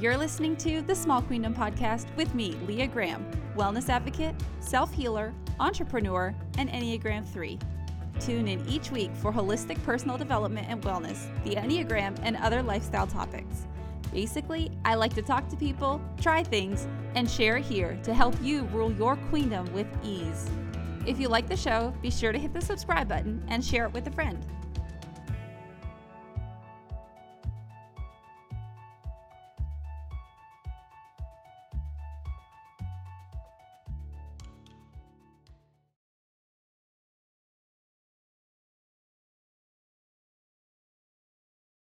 You're listening to the Small Queendom podcast with me, Leah Graham, wellness advocate, self healer, entrepreneur, and Enneagram 3. Tune in each week for holistic personal development and wellness, the Enneagram, and other lifestyle topics. Basically, I like to talk to people, try things, and share here to help you rule your queendom with ease. If you like the show, be sure to hit the subscribe button and share it with a friend.